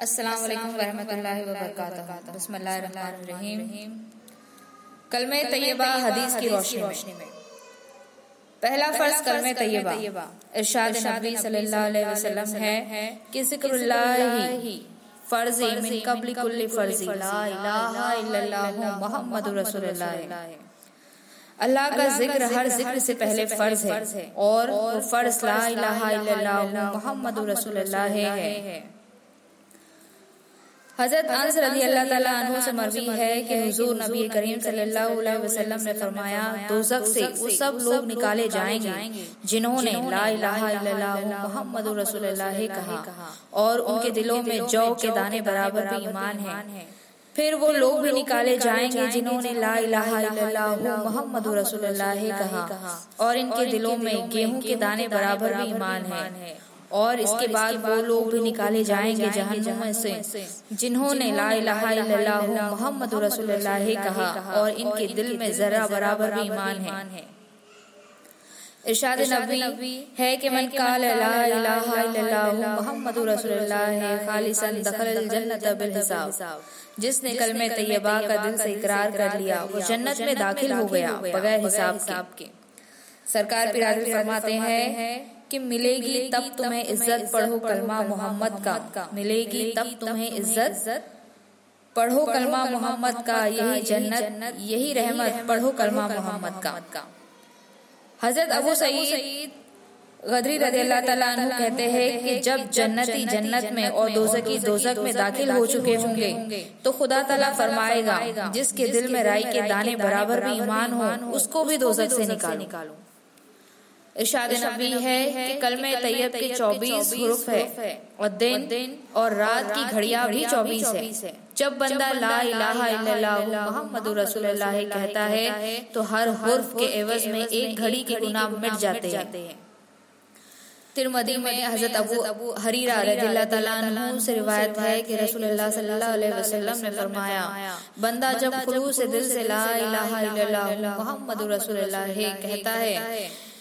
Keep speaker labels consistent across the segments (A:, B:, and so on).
A: अस्सलाम वालेकुम कलमे तैयबा हदीस की रोशनी में। पहला फ़र्ज़ कलमे तैयबा इरशाद नबी सल्लल्लाहु अलैहि वसल्लम है कि जिक्रुल्लाह। फ़र्ज़ मिन कबल कुल्ली फ़र्ज़। ला इलाहा इल्लल्लाह मुहम्मदुर रसूलुल्लाह। अल्लाह का ज़िक्र हर ज़िक्र से पहले फ़र्ज़ है। और फ़र्ज़ ला इलाहा इल्लल्लाह मुहम्मदुर रसूलुल्लाह है। हज़रत अनस रज़ी अल्लाह ताला से मरवी है कि हुजूर नबी करीम सल्लल्लाहु अलैहि वसल्लम ने फरमाया दोजख से वो सब लोग निकाले जाएँगे जिन्होंने ला इलाहा इल्लल्लाह मुहम्मदुर रसूलुल्लाह कहा और उनके दिलों में जौ के दाने बराबर भी ईमान है। फिर वो लोग भी निकाले जाएँगे जिन्होंने ला इलाहा इल्लल्लाह मुहम्मदुर रसूलुल्लाह कहा। और इनके दिलों में गेहूँ के दाने बराबर भी ईमान है। और इसके बाद वो लोग भी निकाले जाएँगे जहन्नुम से जिन्होंने ला इलाहा इल्लल्लाह मोहम्मद रसूलुल्लाह कहा और इनके दिल में जरा बराबर भी ईमान है। इरशाद नबी है कि मन काल ला इलाहा इल्लल्लाह रसूलुल्लाह खालिसन दखल जन्नत बिल हिसाब। जिसने कलमे तैयबा का दिल से इकरार कर लिया वो जन्नत में दाखिल हो गया बगैर हिसाब के। सरकार फरमाते हैं कि मिलेगी तब तुम्हें इज़्ज़त पढ़ो कलमा मोहम्मद का। मिलेगी तब तुम्हें इज़्ज़त पढ़ो कलमा मोहम्मद का यही जन्नत यही रहमत पढ़ो कलमा मोहम्मद का। हज़रत अबू सईद गदरी अल्लाह तला कहते हैं कि जब जन्नती जन्नत में और दोजकी दोजक में दाखिल हो चुके होंगे तो खुदा तला फरमाएगा जिसके दिल में राई के दाने बराबर भी ईमान हो उसको भी दोजक से निकालो। इरशाद नबी है कि कल में तैयब के चौबीस हरूफ है और दिन दिन और रात की घड़िया भी चौबीस है। जब बंदा ला इलाहा इल्लल्लाह मोहम्मद रसूलुल्लाह कहता है तो हर हुर्फ के एवज में एक घड़ी के गुना मिट जाते हैं। तिरमदी में हज़रत अबू अबू हरीरा रजील्लाह से रिवायत है कि रसूलुल्लाह सल्लल्लाहु अलैहि वसल्लम ने फरमाया बंदा जब खुलूस से दिल से ला इलाहा इल्लल्लाह मोहम्मद रसूलुल्लाह कहता है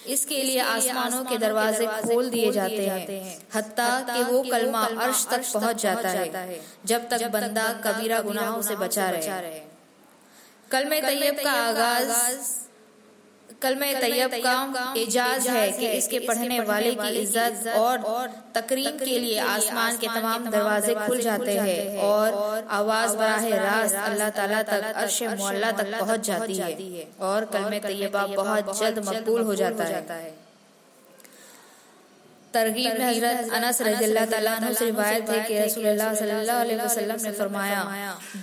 A: इसके लिए आसमानों के दरवाजे खोल दिए जाते हैं हत्ता कि वो कलमा अर्श तक पहुँच जाता है जब तक बंदा कबीरा गुनाहों से बचा रहे। कलमे तैयब का आगाज़ कल में तैयब का एजाज है कि इसके पढ़ने वाले की इज़्ज़त और तकरीम के लिए आसमान के तमाम दरवाजे खुल जाते हैं और आवाज़ बराह रास्त अल्लाह ताला तक अर्श मोल्ला तक पहुँच जाती है और कल में तैयबा बहुत जल्द मकबूल हो। जाता है। तरगीब में हज़रत अनस रजील्ला से रिवायत है कि रसूलुल्लाह सल्लल्लाहु अलैहि वसल्लम ने फरमाया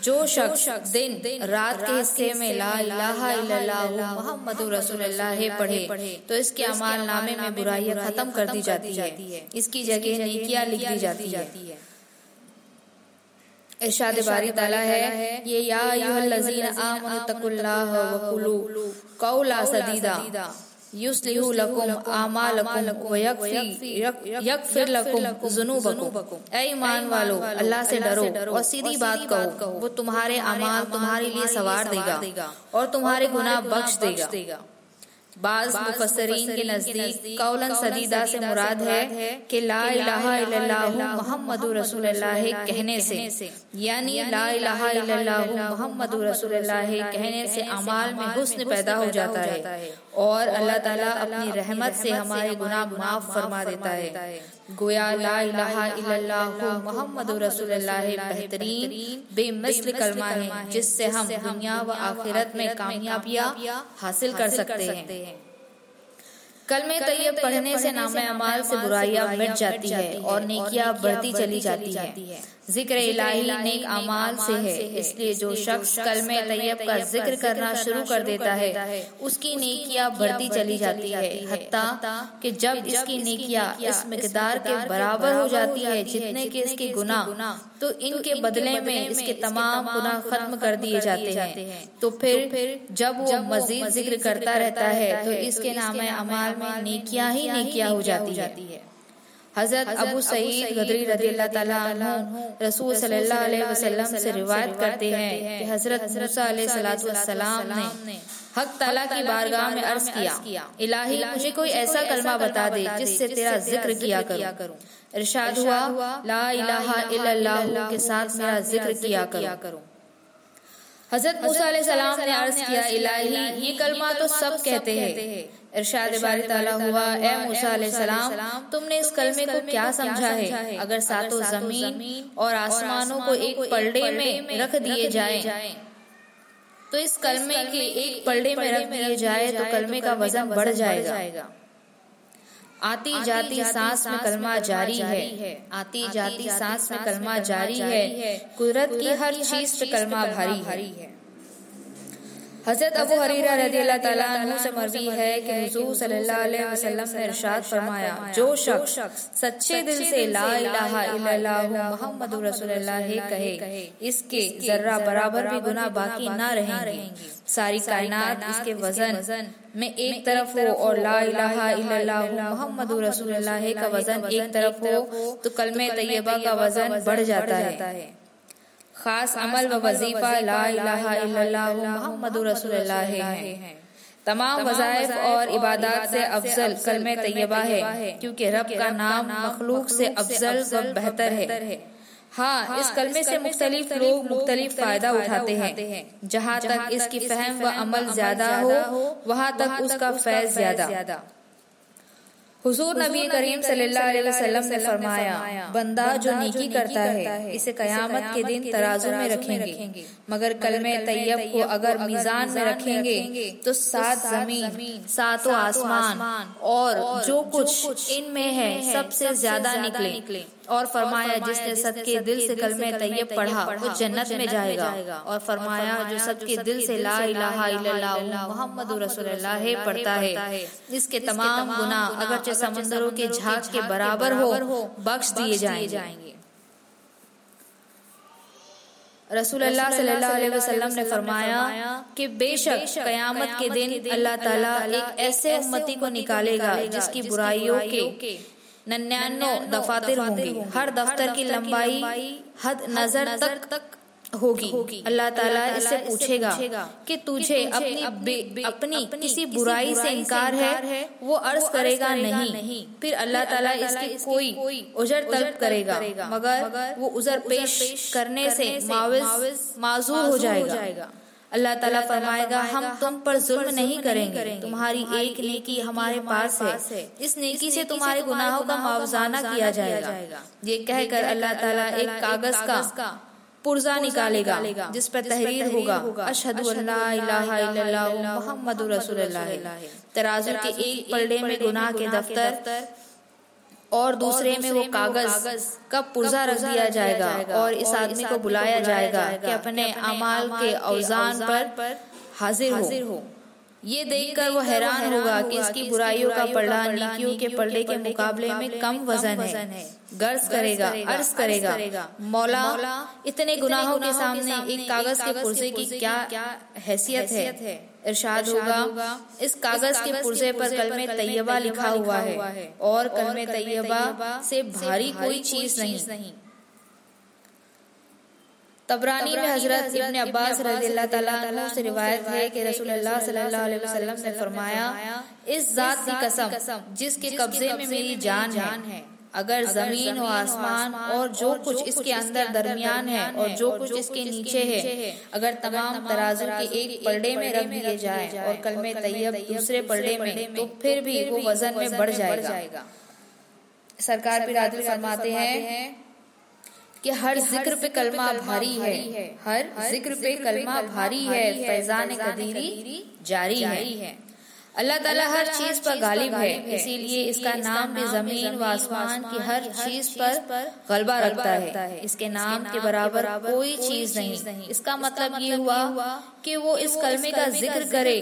A: जो शख्स दिन रात के हिस्से में ला इलाहा इल्लल्लाह मुहम्मदुर रसूलुल्लाह पढ़े। तो इसके अमाल नामे में बुराइयाँ खत्म कर दी जाती है। इसकी जगह नेकियाँ लिख दी जाती है। इरशाद बारी ताला है ये या आमनु तकुल्लाह व कुलू कौला सदीदा। लकुम, आमालकुम व यगफिर लकुम जुनूबकुम। ऐ ईमान वालो अल्लाह से डरो और सीधी बात कहो, वो तुम्हारे अमाल तुम्हारे लिए सवार देगा और तुम्हारे गुनाह बख्श देगा। बाज मुफसरीन के नज़दीक कौलन सदीदा से मुराद है कि ला इलाहा इल्लल्लाह मुहम्मदुर रसूलुल्लाह कहने से यानी ला इलाहा इल्लल्लाह मुहम्मदुर रसूलुल्लाह कहने से अमाल में हुस्न पैदा हो जाता है। और अल्लाह ताला अपनी रहमत से हमारे गुनाह माफ़ फरमा देता है। गोया ला इलाहा इल्लल्लाह मुहम्मदुर रसूलुल्लाह, बेहतरीन, बेमिसल कलमा है, जिससे हम दुनिया व आखिरत में कामयाबियाँ हासिल कर सकते हैं। कलमे तैयब पढ़ने से नाम अमाल से बुराइयाँ मिट जाती है और नेकियाँ बढ़ती चली जाती है। ज़िक्र इलाही नेक अमाल से है। इसलिए जो शख्स कल में तैयब का ज़िक्र करना शुरू कर देता है। उसकी नेकियाँ बढ़ती चली जाती है। हत्ता कि जब इसकी नेकियाँ इस मकदार के बराबर हो जाती है जितने के इसके गुना तो इनके बदले में इसके तमाम गुना खत्म कर दिए जाते हैं। तो फिर जब वो मजीद ज़िक्र करता रहता है तो इसके नाम अमाल में नेकियाँ ही नेकियाँ हो। जाती है। हज़रत अबू सईद गदरी रदी अल्लाह रसूल सल्लल्लाहु अलैहि वसल्लम से रिवायत करते हैं कि हज़रत मूसा सलाम ने हक ताला की बारगाह में अर्ज़ किया। इलाही मुझे कोई ऐसा कलमा बता दे जिससे तेरा ज़िक्र किया करूँ। इरशाद हुआ ला इलाहा इल्लल्लाह के साथ मेरा ज़िक्र किया करूँ। हज़रत मूसा सलाम ने अर्ज़ किया इलाही ये कलमा तो सब कहते हैं। इरशाद बारी ताला हुआ ए मूसा सलाम तुमने इस कलमे को क्या समझा है? अगर सातों ज़मीन और आसमानों को एक पलड़े में रख दिए जाए। तो इस कलमे के एक पलड़े में रख दिए जाए तो कलमे का वज़न बढ़ जाएगा। आती जाती सांस में कलमा जारी है। आती जाती सांस में कलमा जारी है। कुदरत की हर चीज़ पे कलमा भारी है। हज़रत अबू हरीरा रज़ी अल्लाह से मरवी है कि हुजूर सल्लल्लाहु अलैहि वसल्लम ने इरशाद फरमाया, जो शख्स सच्चे दिल से ला इलाहा इल्लल्लाह मुहम्मदुर रसूलुल्लाह कहे, इसके जर्रा बराबर भी गुनाह बाकी ना रहेंगे। सारी कायनात इसके वज़न में एक तरफ़ हो और ला इलाहा इल्लल्लाह मुहम्मदुर रसूलुल्लाह का वज़न एक तरफ़ हो तो कलमे तैयबा का वज़न बढ़ जाता है। खास अमल व वजीफा ला मोहम्मद है। तमाम वजायफ और इबादत से अफजल कलमे तैयबा है। क्योंकि रब का नाम मखलूक से अफजल व बेहतर है। हाँ। इस कलमे से मुख्तलिफ़ लोग मुख्तलिफ़ फ़ायदा उठाते हैं। जहाँ तक इसकी फहम व अमल ज़्यादा हो वहाँ तक उसका फैज ज़्यादा। हुजूर नबी करीम सल्लल्लाहु अलैहि वसल्लम ने फरमाया बंदा जो नेकी करता है इसे कयामत के दिन तराजू में रखेंगे। मगर कलमे तैयब को अगर मीजान में रखेंगे तो सात ज़मीन सातों आसमान और जो कुछ इनमें है सबसे ज़्यादा निकले। और फरमाया जिसने सबके दिल से कलमे तैयब पढ़ा वो जन्नत में जाएगा। और फरमाया जो सबके दिल से ला इलाहा इल्लल्लाह मोहम्मद रसूलुल्लाह पढ़ता है। इसके तमाम गुनाह अगरचे समंदरों के झाग के बराबर हो बख्श दिए जाएँगे। रसूल अल्लाह सल्लल्लाहु अलैहि वसल्लम ने फरमाया कि बेशक कयामत के दिन अल्लाह ताला एक ऐसे उम्मती को निकालेगा जिसकी बुराइयों के नन्यानो दफातर होंगे। हर दफ्तर की लंबाई हद नज़र तक तक होगी। अल्लाह ताला इससे पूछेगा कि तुझे अपनी अपनी किसी बुराई से इनकार है वो अर्ज़ करेगा नहीं। फिर अल्लाह ताला इसकी कोई उजर तलब करेगा। मगर वो उजर पेश करने से माजूर हो जाएगा। अल्लाह ताला फरमाएगा हम तुम पर जुल्म नहीं करेंगे। तुम्हारी एक नेकी हमारे पास है। इस नेकी से तुम्हारे गुनाहों का मुआवजाना किया जाएगा। ये कहकर अल्लाह ताला एक कागज़ का पुर्जा निकालेगा जिस पर तहरीर होगा अशहदु मोहम्मद तराजू के एक पलड़े में गुनाह के दफ्तर और दूसरे में वो कागज़ का पुर्जा रख दिया जाएगा और इस आदमी को बुलाया जाएगा कि अपने अमाल के औजान पर हाजिर हो। ये देखकर वो हैरान होगा कि इसकी बुराइयों का पलड़ा नीकियों के पलड़े के मुकाबले में कम वज़न है। गर्ज करेगा अर्ज़ करेगा। मौला इतने गुनाहों के सामने एक कागज़ के पुर्जे की क्या हैसियत है? इरशाद होगा। इस कागज़ के पुर्जे पर कलमे तैयबा लिखा हुआ है। और कलमे तैयबा से भारी कोई चीज़ नहीं। तबरानी में हज़रत इब्न अब्बास रजील्ला से रिवायत है कि रसूलुल्लाह सल्लल्लाहु अलैहि वसल्लम ने फरमाया इस जात की कसम जिसके कब्जे में मेरी जान है। अगर ज़मीन और आसमान और जो कुछ इसके अंदर दरमियान है और जो कुछ इसके नीचे है अगर तमाम तराजू के एक पलड़े में रख दिए जाए और कल में तैयब दूसरे पलड़े में तो फिर भी वो वज़न में बढ़ जाएगा। सरकार भी फरमाते हैं कि हर ज़िक्र पे कलमा भारी है। हर ज़िक्र पे कलमा भारी है। फैजान कदीरी जारी है। अल्लाह ताला हर चीज़ पर गालिब है इसीलिए इसका नाम भी ज़मीन व आसमान की हर चीज़ पर गलबा रखता है। इसके नाम के बराबर कोई चीज़ नहीं। इसका मतलब ये हुआ कि वो इस कलमे का ज़िक्र करे।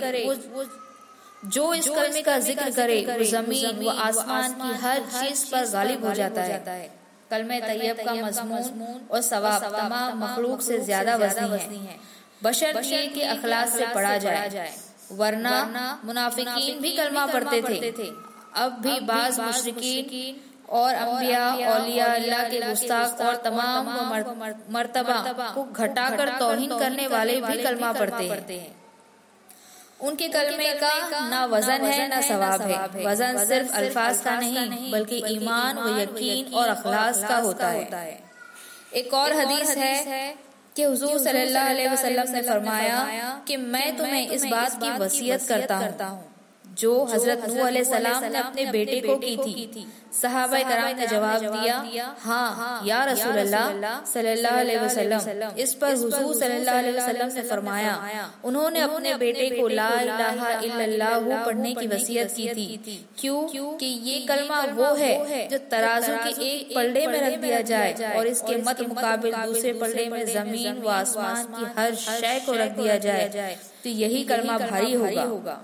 A: जो इस कलमे का ज़िक्र करे वो ज़मीन व आसमान की हर चीज़ पर गालिब हो जाता है। कलमे तैयब का मजमून और सवाब तमाम मखलूक से ज़्यादा वजनी है। बशर ये के अखलाक से पढ़ा जाए वरना मुनाफिकीन भी कलमा पढ़ते थे। अब भी बाज मुशरकिन और अम्बिया औलिया अल्लाह के गुस्ताख और तमाम मर्तबा को घटाकर तोहिन करने वाले भी कलमा पढ़ते हैं। उनके कलमे का ना वज़न है ना सवाब है। वज़न सिर्फ़ अल्फाज का नहीं बल्कि ईमान व यकीन और अखलास का होता है। एक और हदीस है कि हुजूर सल्लल्लाहु अलैहि वसल्लम ने फरमाया कि मैं तुम्हें इस बात की वसीयत करता हूँ। जो हज़रत सलाम ने अपने बेटे को की थी। सहाबा कराम ने जवाब दिया हाँ, हाँ या रसूल अल्लाह सल्लल्लाहु अलैहि वसल्लम इस पर हुजूर सल्लल्लाहु अलैहि वसल्लम ने फरमाया उन्होंने अपने बेटे को ला इलाहा इल्लल्लाहु पढ़ने की वसीयत की थी। क्यों? कि ये कलमा वो है जो तराजू के एक पलड़े में रख दिया जाए और इसके मत मुकाबिल दूसरे पलड़े में ज़मीन व आसमान की हर शय को रख दिया जाए। तो यही कलमा भारी होगा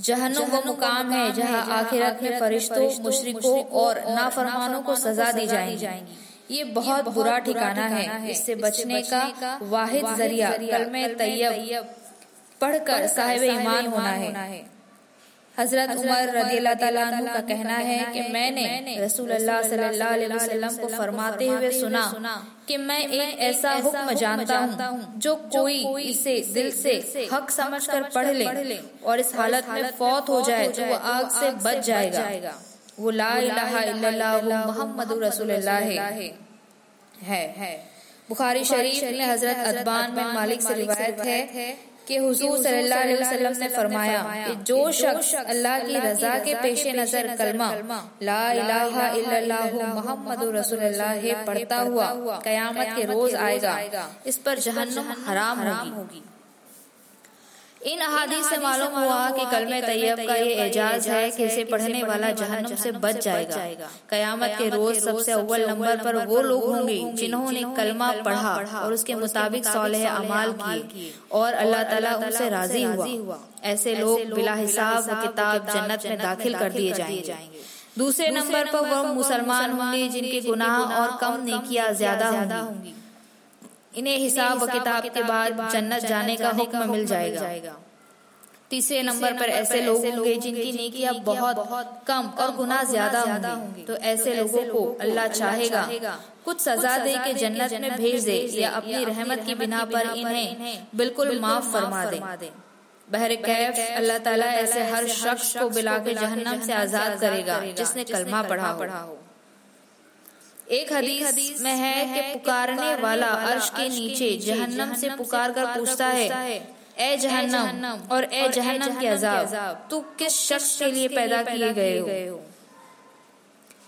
A: जहनुम वो मुकाम है जहाँ आखिरत में फरिश्तों मुशरिकों और नाफरमानों को सजा दी जाएगी। ये बहुत बुरा ठिकाना है। इससे बचने का वाहिद ज़रिया कलमे तैयब पढ़कर साहिब ईमान होना है। हज़रत उमर रदी अल्लाह का कहना है कि मैंने रसूल अल्लाह सल्लल्लाहु अलैहि वसल्लम को फरमाते हुए सुना कि मैं एक ऐसा हुक्म जानता हूँ जो कोई इसे दिल से हक समझकर पढ़ ले और इस हालत में फौत हो जाए तो वो आग से बच जाएगा। वो ला मोहम्मद है। है। बुखारी शरीफ में हज़रत अदबान में मालिक से रिवायत है कि हुजूर सल्लल्लाहु अलैहि वसल्लम ने फरमाया कि जो शख्स अल्लाह की रजा के पेश नज़र कलमा ला इलाहा इल्लल्लाहु मुहम्मदुर रसूलुल्लाह पढ़ता हुआ कयामत के रोज आएगा इस पर जहन्नम हराम होगी। इन अहादीस से मालूम हुआ कि कलमे तैयब का ये एजाज है कि इसे पढ़ने वाला जहन्नुम से बच जाएगा। कयामत के रोज सबसे अव्वल नंबर पर वो लोग होंगे जिन्होंने कलमा पढ़ा और उसके मुताबिक सौलह अमाल किए और अल्लाह ताला उनसे राज़ी हुआ। ऐसे लोग बिला हिसाब किताब जन्नत में दाखिल कर दिए जाएँगे। दूसरे नंबर पर वो मुसलमान होंगे जिनके गुनाह और कम नेकियाँ ज़्यादा होंगी। इन्हें हिसाब व किताब के बाद जन्नत जाने का हुक्म मिल जाएगा। तीसरे नंबर पर ऐसे लोग होंगे जिनकी नेकियाँ बहुत कम और गुना ज़्यादा होंगे। तो ऐसे लोगों को अल्लाह चाहेगा। कुछ सजा दे के जन्नत में भेज दे या अपनी रहमत की बिना पर इन्हें बिल्कुल माफ़ फरमा दे। बहर कैफ अल्लाह ताला ऐसे हर शख्स को बिला के जहन्नम से आज़ाद करेगा जिसने कलमा पढ़ा पढ़ा हो। एक हदीस में है कि पुकारने वाला अर्श के नीचे जहन्नम से पुकार कर पूछता है ए जहन्नम और ए जहन्नम के अजाब तू किस शख्स के लिए पैदा किए गए हो?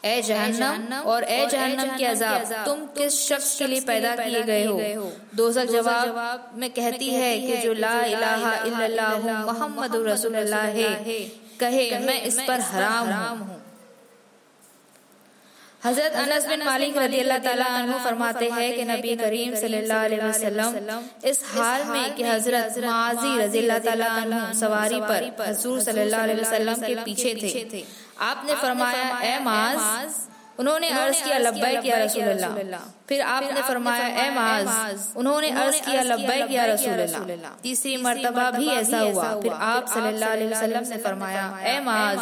A: ए जहन्नम और ए जहन्नम के अजाब तुम किस शख्स के लिए पैदा किए गए हो? दोजक जवाब में कहती है कि जो ला इलाहा इल्लल्लाह मोहम्मद रसूलुल्लाह है कहे मैं इस पर हराम हूँ हज़रत अनस बिन मालिक रज़ी अल्लाह तला फरमाते हैं कि नबी करीम सल्लल्लाहु अलैहि वसल्लम इस हाल में कि हज़रत माजी रज़ी अल्लाह तला सवारी पर हजूर सल्लल्लाहु अलैहि वसल्लम के पीछे थे। आपने फरमाया ए माज उन्होंने अर्ज़ किया लब्बैक किया रसूल फिर आपने फरमाया ए माज। उन्होंने अर्ज़ किया लब्बैक किया रसूल तीसरी मरतबा भी ऐसा हुआ। फिर आप सल्लल्लाहु अलैहि वसल्लम ने फरमाया ए माज।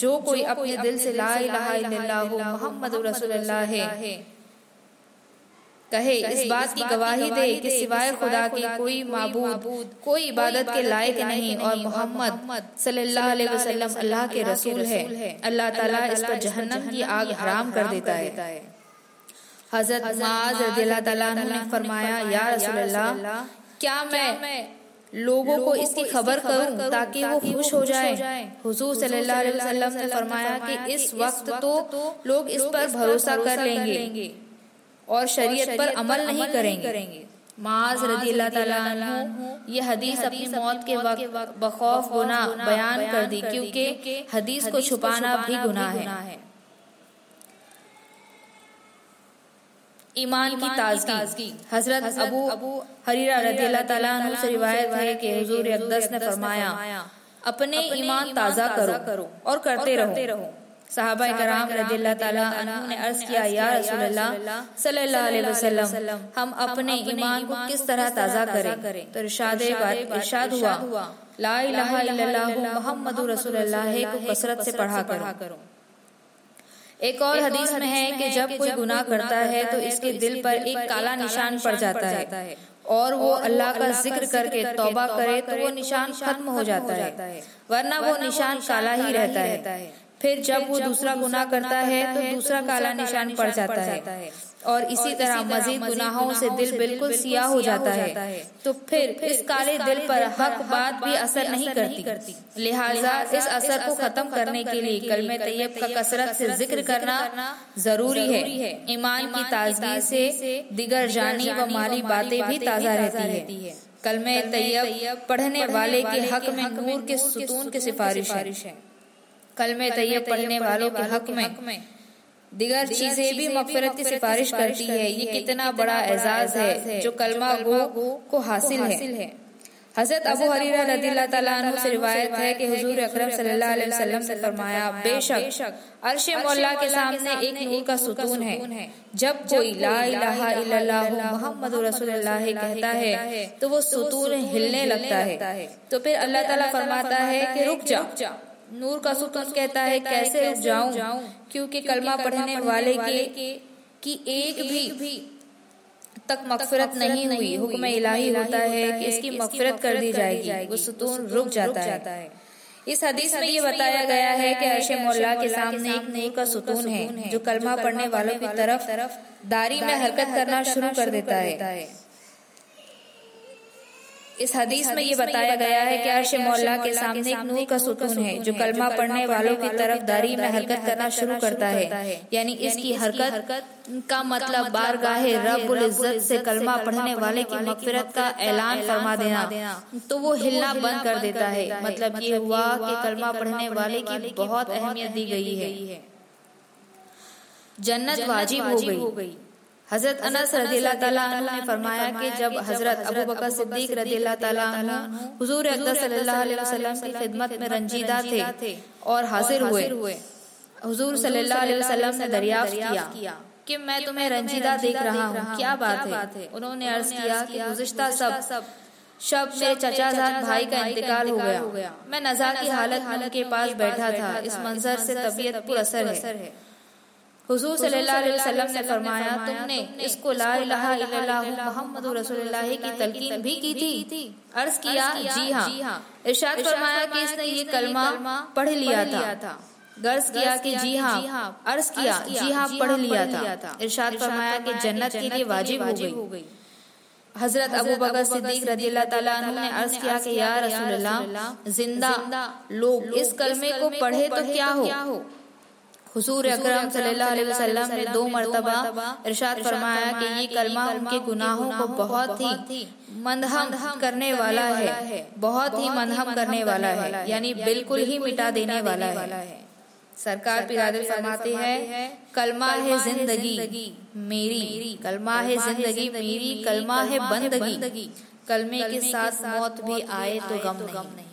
A: जो कोई अपने दिल से ला इलाहा इल्लल्लाह मुहम्मद रसूलुल्लाह है। कहे इस बात की गवाही दे कि सिवाय खुदा के कोई माबूद कोई इबादत के लायक नहीं और मोहम्मद सल्लल्लाहु अलैहि वसल्लम अल्लाह के रसूल है। अल्लाह ताला इस पर जहन्नम की आग हराम कर देता है। हज़रत माज ने फरमाया या रसूल अल्लाह क्या मैं लोगों को इसकी खबर करूँ ताकि वो खुश हो जाए? हुजूर सल्लल्लाहु अलैहि वसल्लम ने फरमाया कि इस वक्त तो लोग इस पर भरोसा कर लेंगे। और शरीयत पर अमल नहीं करेंगे। माज रदी अल्लाह ये हदीस अपनी मौत के वक्त बखौफ गुना बयान कर दी क्योंकि हदीस को छुपाना भी गुना है। ईमान की ताजगी। हज़रत अबू अबू हरीरा रदी अल्लाह से रिवायत है कि हुजूर अकदस ने फरमाया अपने ईमान ताज़ा करो और करते रहो। साहबा कराम रजील्ला ने अर्ज़ किया या रसूलुल्लाह सल्लल्लाहु अलैहि वसल्लम हम अपने ईमान को किस तरह ताज़ा करें? तो इरशाद इरशाद हुआ। ला इलाहा इल्लल्लाह मुहम्मदुर रसूलुल्लाह को कसरत से पढ़ा करो। एक और हदीस में है कि जब कोई गुनाह करता है तो इसके दिल पर एक काला निशान पड़ जाता है। और वो अल्लाह का ज़िक्र करके तौबा करे तो वो निशान खत्म हो जाता है वरना वो निशान काला ही। रहता है। फिर जब वो दूसरा गुनाह करता है तो दूसरा काला निशान पड़ जाता है। और इसी तरह मजीद गुनाहों से दिल बिल्कुल सियाह हो जाता है। तो फिर इस काले दिल पर हक बात भी असर नहीं करती। लिहाजा इस असर को खत्म करने के लिए कलम तैयब का कसरत से ज़िक्र करना ज़रूरी है। ईमान की ताजगी से दिगर जानी व माली बातें भी ताज़ा रहती है। कलम तैयब पढ़ने वाले के हक में नूर के सुतून की सिफारिश है कलम तैयब पढ़ने वालों के हक में दिगर चीज़ें भी मफफरत की सिफारिश करती है। ये कितना बड़ा एजाज है जो कलमा गो को हासिल है। हज़रत अबू हरीरा रदील्ला से रिवायत है कि हुजूर अकरम सल्लल्लाहु अलैहि वसल्लम ने फरमाया बेशक अर्श मौला के सामने एक नूर का सुतून है। जब कोई ला इलाहा इल्लल्लाह मोहम्मद रसूलुल्लाह कहता है तो वो सुतून हिलने लगता है। तो फिर अल्लाह ताला फरमाता है कि रुक जा नूर का सुतून कहता है कैसे रुक जाऊँ? क्योंकि कलमा पढ़ने वाले के की एक भी तक मगफरत नहीं हुई हुक्म इलाही होता है कि इसकी मगफरत कर दी जाएगी वो सुतून रुक जाता है। इस हदीस में ये बताया गया है कि अर्श मोल्ला के सामने एक नूर का सुतून है जो कलमा पढ़ने वालों की तरफ़ दारी में हरकत करना शुरू कर देता है। इस हदीस में ये बताया गया है कि अर्श मौला के सामने एक नूर का सुकून है जो कलमा पढ़ने वालों की तरफ़ दारी में हरकत करना शुरू करता है। यानी इसकी हरकत का मतलब बारगाह रब्बुल इज़्ज़त से कलमा पढ़ने वाले की मगफिरत का ऐलान फरमा देना। तो वो हिलना बंद कर देता है। मतलब ये हुआ कि कलमा पढ़ने वाले की बहुत अहमियत दी गई है। जन्नत वाजिब हो गई। हज़रत अनस रदी ने फरमाया कि जब हज़रत अबू बकर सिद्दीक हुजूर अकबर सल्लल्लाहु अलैहि वसल्लम की खिदमत में रंजीदा थे और हाजिर हुए। हुजूर सल्लल्लाहु अलैहि वसल्लम ने दरियाफ्त किया कि मैं तुम्हें रंजीदा देख रहा हूँ। क्या बात है? उन्होंने अर्ज़ किया कि गुजश्ता सब शब मेरे चचाजाद भाई का इंतकाल हो गया। मैं नजा की हालत के पास बैठा था। इस मंजर से तबीयत पुरअसर है। हुजूर सल्लल्लाहु अलैहि वसल्लम ने फरमाया तुमने इसको ला इलाहा इल्लल्लाह मुहम्मद रसूलुल्लाह की तलकीन भी की थी। अर्ज़ किया जी हाँ। इरशाद फरमाया कि इसने ये कलमा पढ़ लिया था। गर्ज किया कि जी हाँ अर्ज़ किया जी हाँ पढ़ लिया था। इरशाद फरमाया कि जन्नत के लिए वाजिब हो गई। हज़रत अबू बकर सिद्दीक रज़ी अल्लाह ने अर्ज़ किया कि या रसूलुल्लाह ज़िंदा लोग इस कलमे को पढ़े तो क्या हो? हुजूर अकरम सल्लल्लाहु अलैहि वसल्लम ने दो मरतबा इरशाद फरमाया कि ये कलमा उनके गुनाहों को बहुत ही मंदहम करने वाला है, बहुत ही मंदहम करने वाला है, यानी बिल्कुल ही मिटा देने वाला है। सरकार पिरादल फरमाते हैं, कलमा है ज़िंदगी, मेरी, कलमा है ज़िंदगी, मेरी, कलमा है बंदगी। कलमे के साथ मौत भी आए तो गम नहीं।